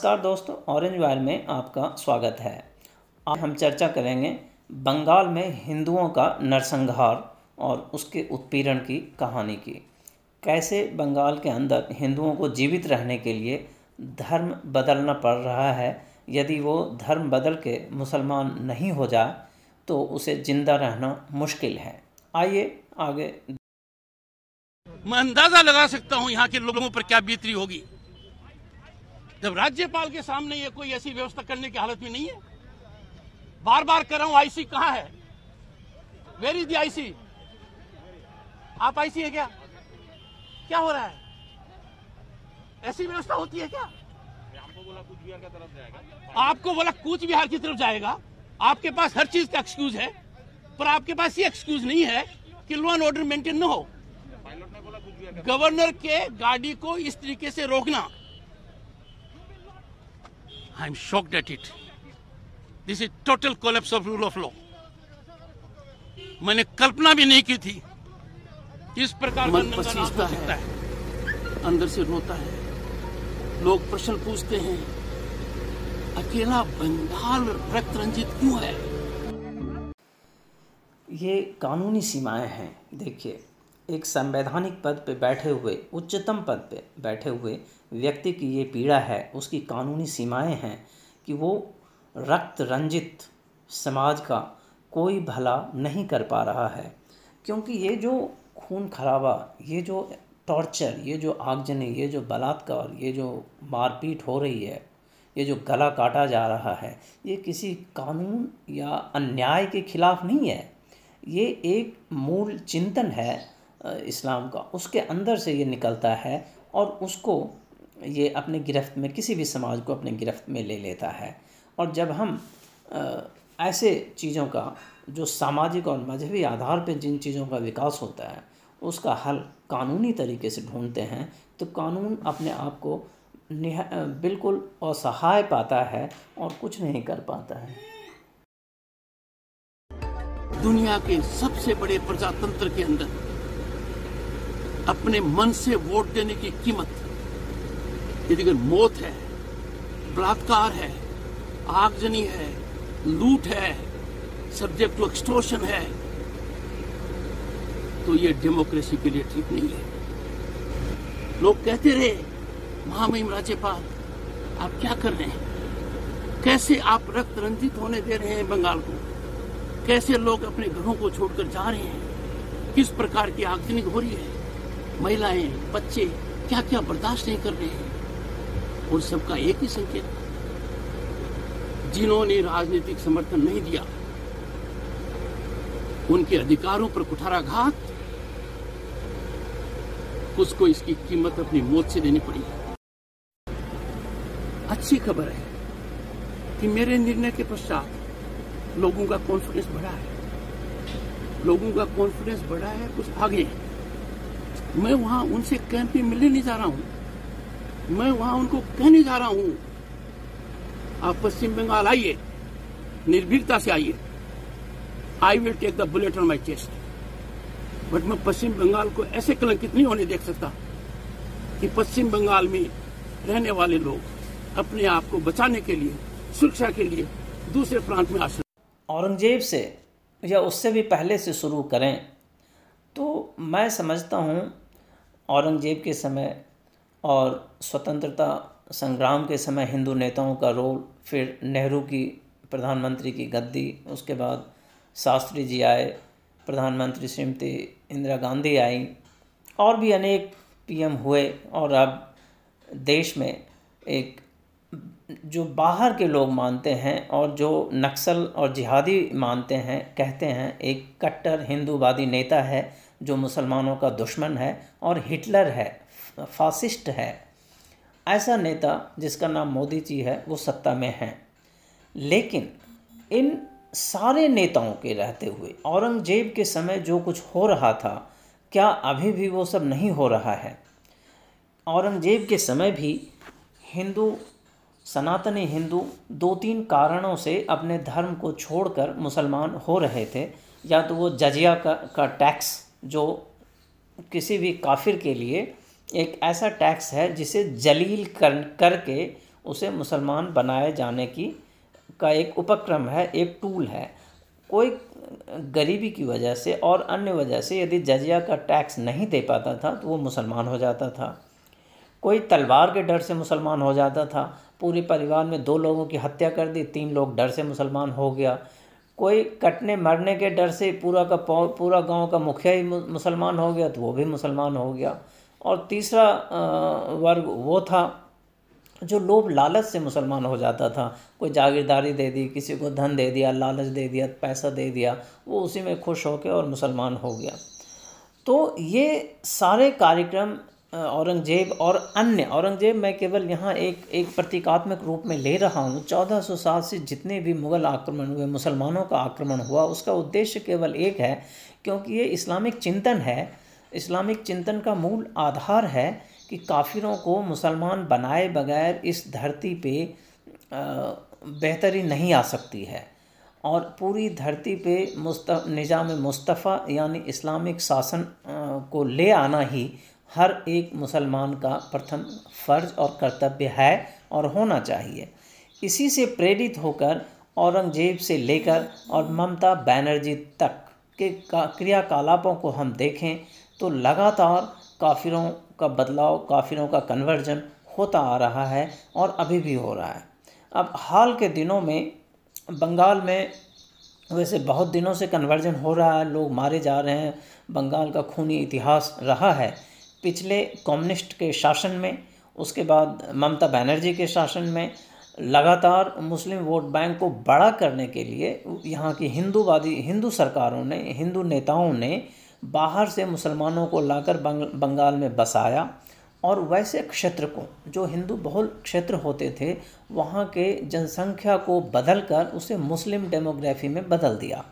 नमस्कार दोस्तों orange wire में आपका स्वागत है। आज हम चर्चा करेंगे बंगाल में हिंदुओं का नरसंहार और उसके उत्पीड़न की कहानी की। कैसे बंगाल के अंदर हिंदुओं को जीवित रहने के लिए धर्म बदलना पड़ रहा है, यदि वो धर्म बदल के मुसलमान नहीं हो जाए तो उसे ज़िंदा रहना मुश्किल है। आइए आगे। मैं अंदाज़ा लगा सकता हूँ यहाँ के लोगों पर क्या बीतरी होगी। जब राज्यपाल के सामने ये कोई ऐसी व्यवस्था करने की हालत में नहीं है? बार बार कर रहा हूँ, आईसी कहाँ है? वेर इज़ द आईसी आप आईसी है क्या? क्या हो रहा है? ऐसी व्यवस्था होती है क्या? आपको बोला कूच बिहार की तरफ़ जाएगा। आपके पास हर चीज़ का एक्सक्यूज है, पर आपके पास ये एक्सक्यूज नहीं है कि लॉ एंड ऑर्डर मेंटेन न हो। गवर्नर के गाड़ी को इस तरीके से रोकना I am shocked at it this is total collapse of rule of law मैंने कल्पना भी नहीं की थी इस प्रकार मन पसीजता है। है। अंदर से रोता है। लोग प्रश्न पूछते हैं अकेला बंगाल रक्त रंजित क्यों है? ये कानूनी सीमाएँ हैं देखिए। एक संवैधानिक पद पर बैठे हुए, उच्चतम पद पर बैठे हुए व्यक्ति की ये पीड़ा है, उसकी कानूनी सीमाएँ हैं कि वो रक्त रंजित समाज का कोई भला नहीं कर पा रहा है। क्योंकि ये जो खून खराबा, ये जो टॉर्चर, ये जो आगजनी, ये जो बलात्कार, ये जो मारपीट हो रही है, ये जो गला काटा जा रहा है, ये किसी कानून या अन्याय के खिलाफ नहीं है। ये एक मूल चिंतन है इस्लाम का, उसके अंदर से ये निकलता है और उसको ये अपने गिरफ्त में, किसी भी समाज को अपने गिरफ्त में ले लेता है। और जब हम ऐसे चीज़ों का, जो सामाजिक और मजहबी आधार पर जिन चीज़ों का विकास होता है, उसका हल कानूनी तरीके से ढूंढते हैं तो कानून अपने आप को बिल्कुल असहाय पाता है और कुछ नहीं कर पाता है। दुनिया के सबसे बड़े प्रजातंत्र के अंदर अपने मन से वोट देने की कीमत। यदि अगर मौत है, बलात्कार है, आगजनी है, लूट है सब्जेक्ट टू एक्सटोर्शन है तो ये डेमोक्रेसी के लिए ठीक नहीं है। लोग कहते रहे, महामहिम राज्यपाल, आप क्या कर रहे हैं? कैसे आप रक्त रंजित होने दे रहे हैं बंगाल को? कैसे लोग अपने घरों को छोड़कर जा रहे हैं? किस प्रकार की आगजनी हो रही है? महिलाएँ, बच्चे क्या क्या बर्दाश्त नहीं कर रहे हैं? उन सबका एक ही संकेत। जिन्होंने राजनीतिक समर्थन नहीं दिया, उनके अधिकारों पर कुठाराघात, उसको इसकी कीमत अपनी मौत से देनी पड़ी। अच्छी खबर है कि मेरे निर्णय के पश्चात लोगों का कॉन्फिडेंस बढ़ा है। लोगों का कॉन्फिडेंस बढ़ा है, कुछ आगे। है। मैं वहाँ उनसे कैंप में मिलने नहीं जा रहा हूँ। मैं वहाँ उनको कहने जा रहा हूँ। आप पश्चिम बंगाल आइए, निर्भीकता से आइए। I will take the bullet on my chest but मैं पश्चिम बंगाल को ऐसे कलंकित नहीं होने देख सकता कि पश्चिम बंगाल में रहने वाले लोग अपने आप को बचाने के लिए, सुरक्षा के लिए दूसरे प्रांत में आश्रय। औरंगज़ेब से या उससे भी पहले से शुरू करें तो मैं समझता हूँ औरंगज़ेब के समय और स्वतंत्रता संग्राम के समय हिंदू नेताओं का रोल, फिर नेहरू की प्रधानमंत्री की गद्दी, उसके बाद शास्त्री जी आए, प्रधानमंत्री श्रीमती इंदिरा गांधी आई, और भी अनेक पीएम हुए, और अब देश में एक जो बाहर के लोग मानते हैं और जो नक्सल और जिहादी मानते हैं, कहते हैं, एक कट्टर हिंदूवादी नेता है जो मुसलमानों का दुश्मन है और हिटलर है, फासिस्ट है। ऐसा नेता जिसका नाम मोदी जी है, वो सत्ता में है। लेकिन इन सारे नेताओं के रहते हुए, औरंगज़ेब के समय जो कुछ हो रहा था, क्या अभी भी वो सब नहीं हो रहा है? औरंगज़ेब के समय भी हिंदू, सनातनी हिंदू दो तीन कारणों से अपने धर्म को छोड़कर मुसलमान हो रहे थे। या तो वो जजिया का का टैक्स जो किसी भी काफिर के लिए एक ऐसा टैक्स है जिसे जलील कर, करके उसे मुसलमान बनाए जाने की, का एक उपक्रम है, एक टूल है। कोई गरीबी की वजह से और अन्य वजह से यदि जजिया का टैक्स नहीं दे पाता था तो वो मुसलमान हो जाता था। कोई तलवार के डर से मुसलमान हो जाता था। पूरे परिवार में दो लोगों की हत्या कर दी, तीन लोग डर से मुसलमान हो गया। कोई कटने मरने के डर से पूरा का पूरा गाँव का मुखिया ही मुसलमान हो गया तो वो भी मुसलमान हो गया। और तीसरा वर्ग वो था जो लोभ लालच से मुसलमान हो जाता था। कोई जागीरदारी दे दी, किसी को धन दे दिया, लालच दे दिया, पैसा दे दिया, वो उसी में खुश होकर और मुसलमान हो गया। तो ये सारे कार्यक्रम औरंगज़ेब और अन्य। औरंगज़ेब मैं केवल यहाँ एक एक प्रतीकात्मक रूप में ले रहा हूँ। चौदह सौ साल से जितने भी मुग़ल आक्रमण हुए, मुसलमानों का आक्रमण हुआ, उसका उद्देश्य केवल एक है, क्योंकि ये इस्लामिक चिंतन है। इस्लामिक चिंतन का मूल आधार है कि काफिरों को मुसलमान बनाए बगैर इस धरती पे बेहतरी नहीं आ सकती है। और पूरी धरती पे मुस्त निज़ाम मुस्तफ़ा यानी इस्लामिक शासन को ले आना ही हर एक मुसलमान का प्रथम फ़र्ज़ और कर्तव्य है और होना चाहिए। इसी से प्रेरित होकर औरंगज़ेब से लेकर और ममता बनर्जी तक के क्रियाकलापों को हम देखें तो लगातार काफिरों का बदलाव, काफिरों का कन्वर्जन होता आ रहा है और अभी भी हो रहा है। अब हाल के दिनों में बंगाल में वैसे बहुत दिनों से कन्वर्जन हो रहा है, लोग मारे जा रहे हैं, बंगाल का खूनी इतिहास रहा है। पिछले कम्युनिस्ट के शासन में उसके बाद ममता बनर्जी के शासन में लगातार मुस्लिम वोट बैंक को बड़ा करने के लिए यहाँ की हिंदूवादी हिंदू सरकारों ने हिंदू नेताओं ने बाहर से मुसलमानों को लाकर बंग, बंगाल में बसाया और वैसे क्षेत्र को जो हिंदू बहुल क्षेत्र होते थे वहाँ के जनसंख्या को बदल कर उसे मुस्लिम डेमोग्राफी में बदल दिया।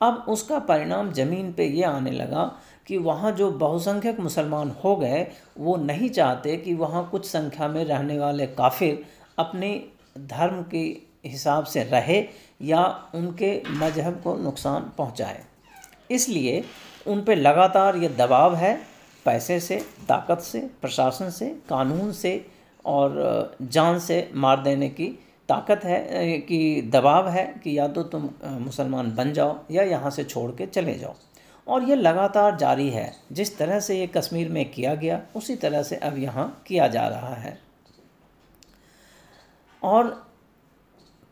अब उसका परिणाम ज़मीन पे ये आने लगा कि वहाँ जो बहुसंख्यक मुसलमान हो गए, वो नहीं चाहते कि वहाँ कुछ संख्या में रहने वाले काफिर अपने धर्म के हिसाब से रहे या उनके मज़हब को नुकसान पहुँचाए। इसलिए उन पर लगातार ये दबाव है पैसे से, ताकत से, प्रशासन से, कानून से और जान से मार देने की ताकत है कि दबाव है कि या तो तुम मुसलमान बन जाओ या यहाँ से छोड़ के चले जाओ। और ये लगातार जारी है। जिस तरह से ये कश्मीर में किया गया, उसी तरह से अब यहाँ किया जा रहा है। और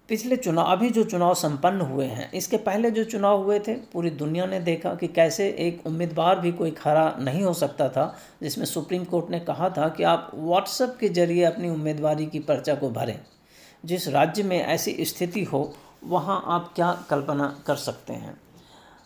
पिछले चुनाव, अभी जो चुनाव संपन्न हुए हैं, इसके पहले जो चुनाव हुए थे, पूरी दुनिया ने देखा कि कैसे एक उम्मीदवार भी कोई खड़ा नहीं हो सकता था, जिसमें सुप्रीम कोर्ट ने कहा था कि आप व्हाट्सएप के ज़रिए अपनी उम्मीदवारी की पर्चा को भरें। जिस राज्य में ऐसी स्थिति हो, वहाँ आप क्या कल्पना कर सकते हैं?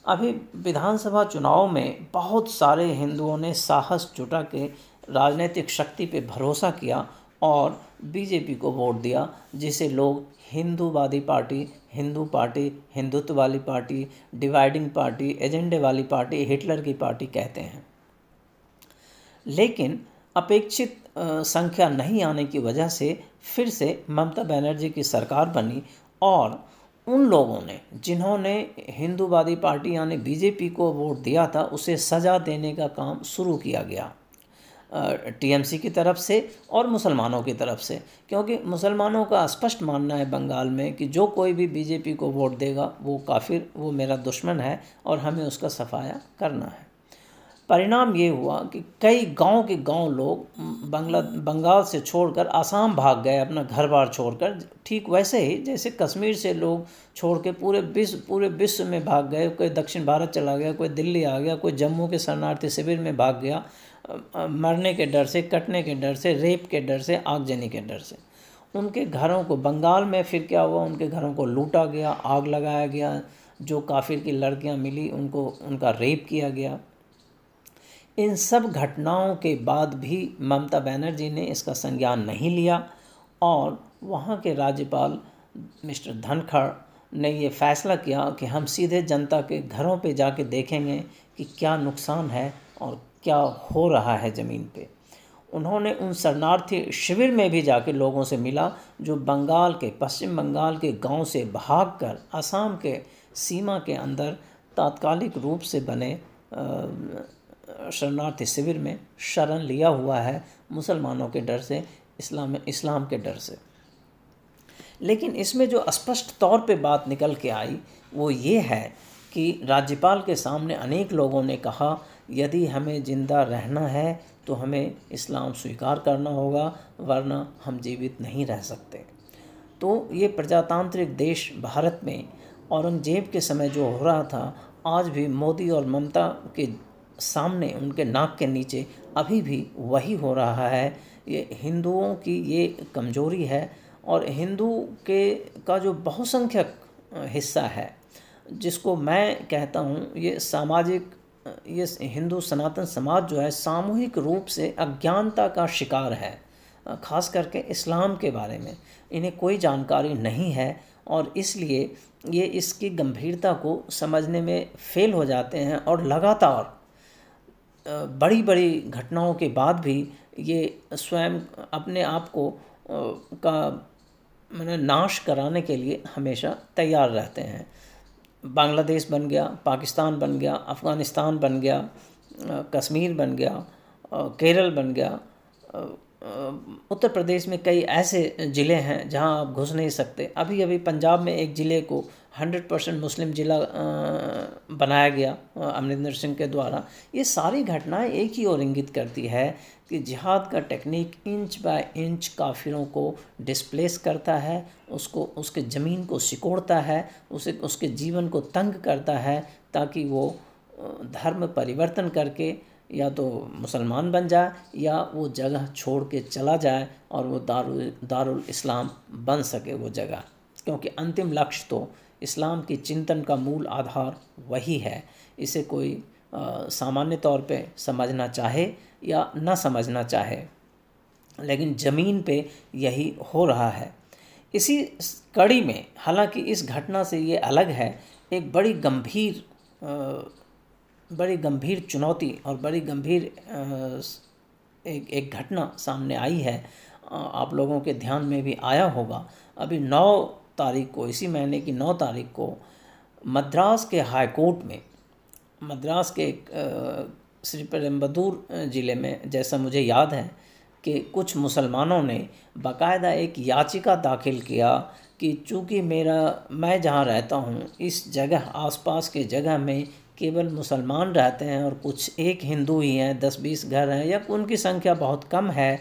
अभी विधानसभा चुनाव में बहुत सारे हिंदुओं ने साहस जुटा के राजनीतिक शक्ति पे भरोसा किया और बीजेपी को वोट दिया, जिसे लोग हिंदूवादी पार्टी, हिंदू पार्टी हिंदुत्व वाली पार्टी, डिवाइडिंग पार्टी एजेंडे वाली पार्टी, हिटलर की पार्टी कहते हैं। लेकिन अपेक्षित संख्या नहीं आने की वजह से फिर से ममता बनर्जी की सरकार बनी और उन लोगों ने, जिन्होंने हिंदूवादी पार्टी यानी बीजेपी को वोट दिया था, उसे सज़ा देने का काम शुरू किया गया। टीएमसी की तरफ़ से और मुसलमानों की तरफ़ से। क्योंकि मुसलमानों का स्पष्ट मानना है बंगाल में कि जो कोई भी बीजेपी को वोट देगा, वो काफिर, वो मेरा दुश्मन है और हमें उसका सफाया करना है। परिणाम ये हुआ कि कई गाँव के गाँव लोग बंगला, बंगाल से छोड़कर आसाम भाग गए, अपना घर बार छोड़कर। ठीक वैसे ही जैसे कश्मीर से लोग छोड़ के पूरे विश्व पूरे विश्व में भाग गए, कोई दक्षिण भारत चला गया, कोई दिल्ली आ गया, कोई जम्मू के शरणार्थी शिविर में भाग गया मरने के डर से, कटने के डर से, रेप के डर से, आगजनी के डर से। उनके घरों को बंगाल में फिर क्या हुआ? उनके घरों को लूटा गया, आग लगाया गया, जो काफिर की लड़कियाँ मिली, उनको, उनका रेप किया गया। इन सब घटनाओं के बाद भी ममता बनर्जी ने इसका संज्ञान नहीं लिया और वहाँ के राज्यपाल मिस्टर धनखड़ ने ये फैसला किया कि हम सीधे जनता के घरों पे जाके देखेंगे कि क्या नुकसान है और क्या हो रहा है ज़मीन पे। उन्होंने उन शरणार्थी शिविर में भी जाके लोगों से मिला जो बंगाल के, पश्चिम बंगाल के गाँव से भागकर असम के सीमा के अंदर तात्कालिक रूप से बने शरणार्थी शिविर में शरण लिया हुआ है मुसलमानों के डर से, इस्लाम इस्लाम के डर से। लेकिन इसमें जो स्पष्ट तौर पे बात निकल के आई, वो ये है कि राज्यपाल के सामने अनेक लोगों ने कहा, यदि हमें ज़िंदा रहना है तो हमें इस्लाम स्वीकार करना होगा, वरना हम जीवित नहीं रह सकते। तो ये प्रजातांत्रिक देश भारत में औरंगज़ेब के समय जो हो रहा था, आज भी मोदी और ममता के सामने उनके नाक के नीचे अभी भी वही हो रहा है। ये हिंदुओं की ये कमज़ोरी है और हिंदू के का जो बहुसंख्यक हिस्सा है, जिसको मैं कहता हूँ, ये सामाजिक ये हिंदू सनातन समाज जो है, सामूहिक रूप से अज्ञानता का शिकार है खास करके इस्लाम के बारे में। इन्हें कोई जानकारी नहीं है और इसलिए ये इसकी गंभीरता को समझने में फेल हो जाते हैं और लगातार बड़ी बड़ी घटनाओं के बाद भी ये स्वयं अपने आप को का मैंने नाश कराने के लिए हमेशा तैयार रहते हैं। बांग्लादेश बन गया, पाकिस्तान बन गया, अफ़गानिस्तान बन गया कश्मीर बन गया केरल बन गया उत्तर प्रदेश में कई ऐसे ज़िले हैं जहाँ आप घुस नहीं सकते। अभी अभी पंजाब में एक ज़िले को हंड्रेड परसेंट मुस्लिम ज़िला बनाया गया अमरिंदर सिंह के द्वारा। ये सारी घटनाएँ एक ही और इंगित करती है कि जिहाद का टेक्निक इंच बाय इंच काफिरों को डिस्प्लेस करता है, उसको, उसके ज़मीन को सिकोड़ता है, उसे, उसके जीवन को तंग करता है ताकि वो धर्म परिवर्तन करके या तो मुसलमान बन जाए या वो जगह छोड़ के चला जाए और वो दारुल दारुल इस्लाम बन सके वो जगह। क्योंकि अंतिम लक्ष्य तो इस्लाम की चिंतन का मूल आधार वही है। इसे कोई सामान्य तौर पे समझना चाहे या न समझना चाहे। लेकिन ज़मीन पे यही हो रहा है। इसी कड़ी में, हालाँकि इस घटना से ये अलग है, एक बड़ी गंभीर बड़ी गंभीर चुनौती और बड़ी गंभीर एक एक घटना सामने आई है। आप लोगों के ध्यान में भी आया होगा। अभी नौ तारीख को, इसी महीने की नौ तारीख को मद्रास के हाई कोर्ट में, मद्रास के श्री पेरम्बदूर ज़िले में जैसा मुझे याद है कि कुछ मुसलमानों ने बाकायदा एक याचिका दाखिल किया कि चूँकि मेरा, मैं जहाँ रहता हूँ, इस जगह, आसपास के जगह में केवल मुसलमान रहते हैं और कुछ एक हिंदू ही हैं, दस बीस घर हैं, या उनकी संख्या बहुत कम है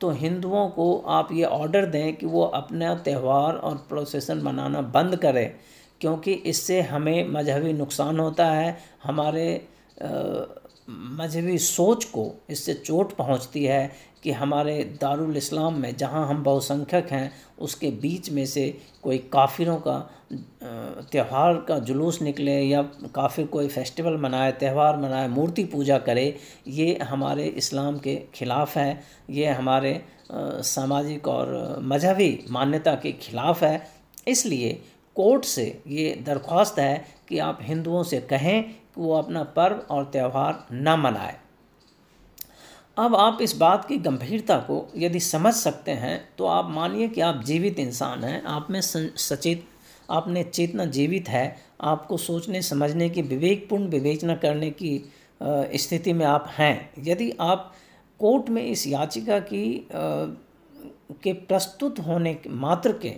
तो हिंदुओं को आप ये ऑर्डर दें कि वो अपना त्यौहार और प्रोसेसन मनाना बंद करें, क्योंकि इससे हमें मजहबी नुकसान होता है, हमारे मजहबी सोच को इससे चोट पहुँचती है कि हमारे दारुल इस्लाम में जहाँ हम बहुसंख्यक हैं, उसके बीच में से कोई काफिरों का त्यौहार का जुलूस निकले या काफिर कोई फेस्टिवल मनाए, त्यौहार मनाए, मूर्ति पूजा करे, ये हमारे इस्लाम के ख़िलाफ़ है। ये हमारे सामाजिक और मजहबी मान्यता के ख़िलाफ़ है। इसलिए कोर्ट से ये दरख्वास्त है कि आप हिंदुओं से कहें वो अपना पर्व और त्यौहार न मनाए। अब आप इस बात की गंभीरता को यदि समझ सकते हैं तो आप मानिए कि आप जीवित इंसान हैं, आप में सचेत आपने चेतना जीवित है, आपको सोचने, समझने की विवेकपूर्ण विवेचना करने की स्थिति में आप हैं। यदि आप कोर्ट में इस याचिका की के प्रस्तुत होने के मात्र के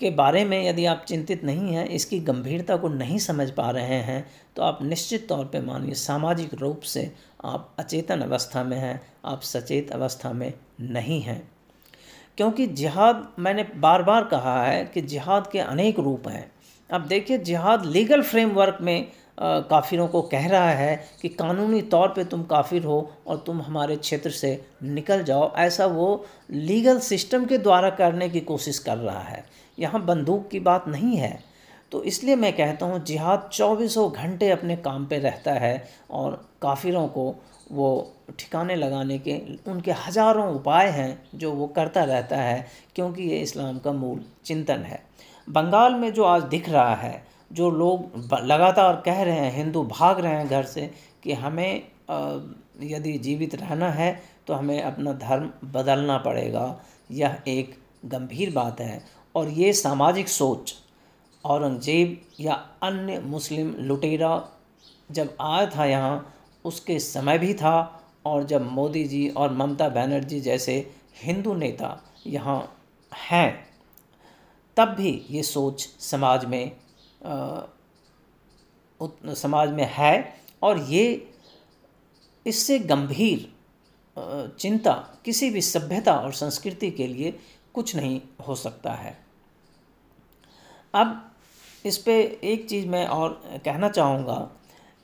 के बारे में यदि आप चिंतित नहीं हैं, इसकी गंभीरता को नहीं समझ पा रहे हैं तो आप निश्चित तौर पे मानिए सामाजिक रूप से आप अचेतन अवस्था में हैं, आप सचेत अवस्था में नहीं हैं। क्योंकि जिहाद, मैंने बार बार कहा है कि जिहाद के अनेक रूप हैं। अब देखिए, जिहाद लीगल फ्रेमवर्क में काफिरों को कह रहा है कि कानूनी तौर पे तुम काफिर हो और तुम हमारे क्षेत्र से निकल जाओ। ऐसा वो लीगल सिस्टम के द्वारा करने की कोशिश कर रहा है। यहाँ बंदूक की बात नहीं है। तो इसलिए मैं कहता हूँ, जिहाद चौबीसों घंटे अपने काम पे रहता है और काफिरों को वो ठिकाने लगाने के उनके हज़ारों उपाय हैं जो वो करता रहता है, क्योंकि ये इस्लाम का मूल चिंतन है। बंगाल में जो आज दिख रहा है, जो लोग लगातार कह रहे हैं, हिंदू भाग रहे हैं घर से, कि हमें यदि जीवित रहना है तो हमें अपना धर्म बदलना पड़ेगा। यह एक गंभीर बात है। और ये सामाजिक सोच औरंगज़ेब या अन्य मुस्लिम लुटेरा जब आया था यहाँ उसके समय भी था और जब मोदी जी और ममता बनर्जी जैसे हिंदू नेता यहाँ हैं तब भी ये सोच समाज में आ, समाज में है और ये इससे गंभीर चिंता किसी भी सभ्यता और संस्कृति के लिए कुछ नहीं हो सकता है। अब इस पे एक चीज़ मैं और कहना चाहूँगा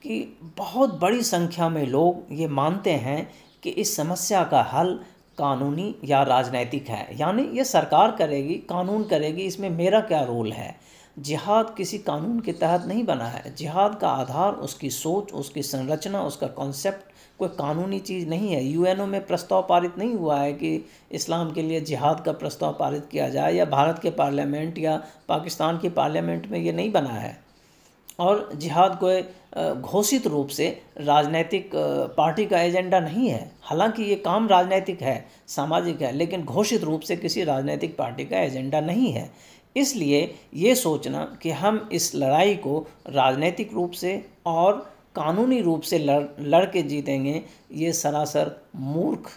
कि बहुत बड़ी संख्या में लोग ये मानते हैं कि इस समस्या का हल कानूनी या राजनैतिक है। यानी ये सरकार करेगी, कानून करेगी, इसमें मेरा क्या रोल है? जिहाद किसी कानून के तहत नहीं बना है। जिहाद का आधार, उसकी सोच, उसकी संरचना, उसका कॉन्सेप्ट कोई कानूनी चीज़ नहीं है। यूएनओ में प्रस्ताव पारित नहीं हुआ है कि इस्लाम के लिए जिहाद का प्रस्ताव पारित किया जाए या भारत के पार्लियामेंट या पाकिस्तान की पार्लियामेंट में ये नहीं बना है। और जिहाद को घोषित रूप से राजनीतिक पार्टी का एजेंडा नहीं है। हालाँकि ये काम राजनीतिक है, सामाजिक है, लेकिन घोषित रूप से किसी राजनीतिक पार्टी का एजेंडा नहीं है। इसलिए ये सोचना कि हम इस लड़ाई को राजनीतिक रूप से और कानूनी रूप से लड़ लड़ के जीतेंगे, ये सरासर मूर्ख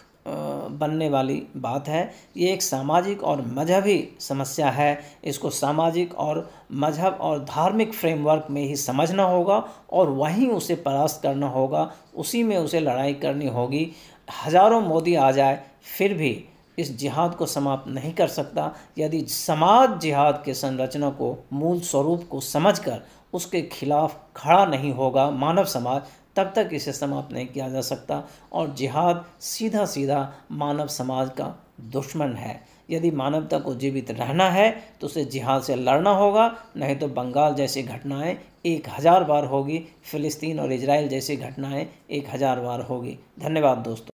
बनने वाली बात है। ये एक सामाजिक और मजहबी समस्या है। इसको सामाजिक और मज़हब और धार्मिक फ्रेमवर्क में ही समझना होगा और वहीं उसे परास्त करना होगा। उसी में उसे लड़ाई करनी होगी। हज़ारों मोदी आ जाए, फिर भी इस जिहाद को समाप्त नहीं कर सकता। यदि समाज जिहाद के संरचना को, मूल स्वरूप को समझकर उसके खिलाफ खड़ा नहीं होगा, मानव समाज तब तक इसे समाप्त नहीं किया जा सकता और जिहाद सीधा सीधा मानव समाज का दुश्मन है। यदि मानवता को जीवित रहना है तो उसे जिहाद से लड़ना होगा, नहीं तो बंगाल जैसी घटनाएँ एक हज़ार बार होगी, फ़िलिस्तीन और इसराइल जैसी घटनाएँ एक हज़ार बार होगी। धन्यवाद दोस्तों।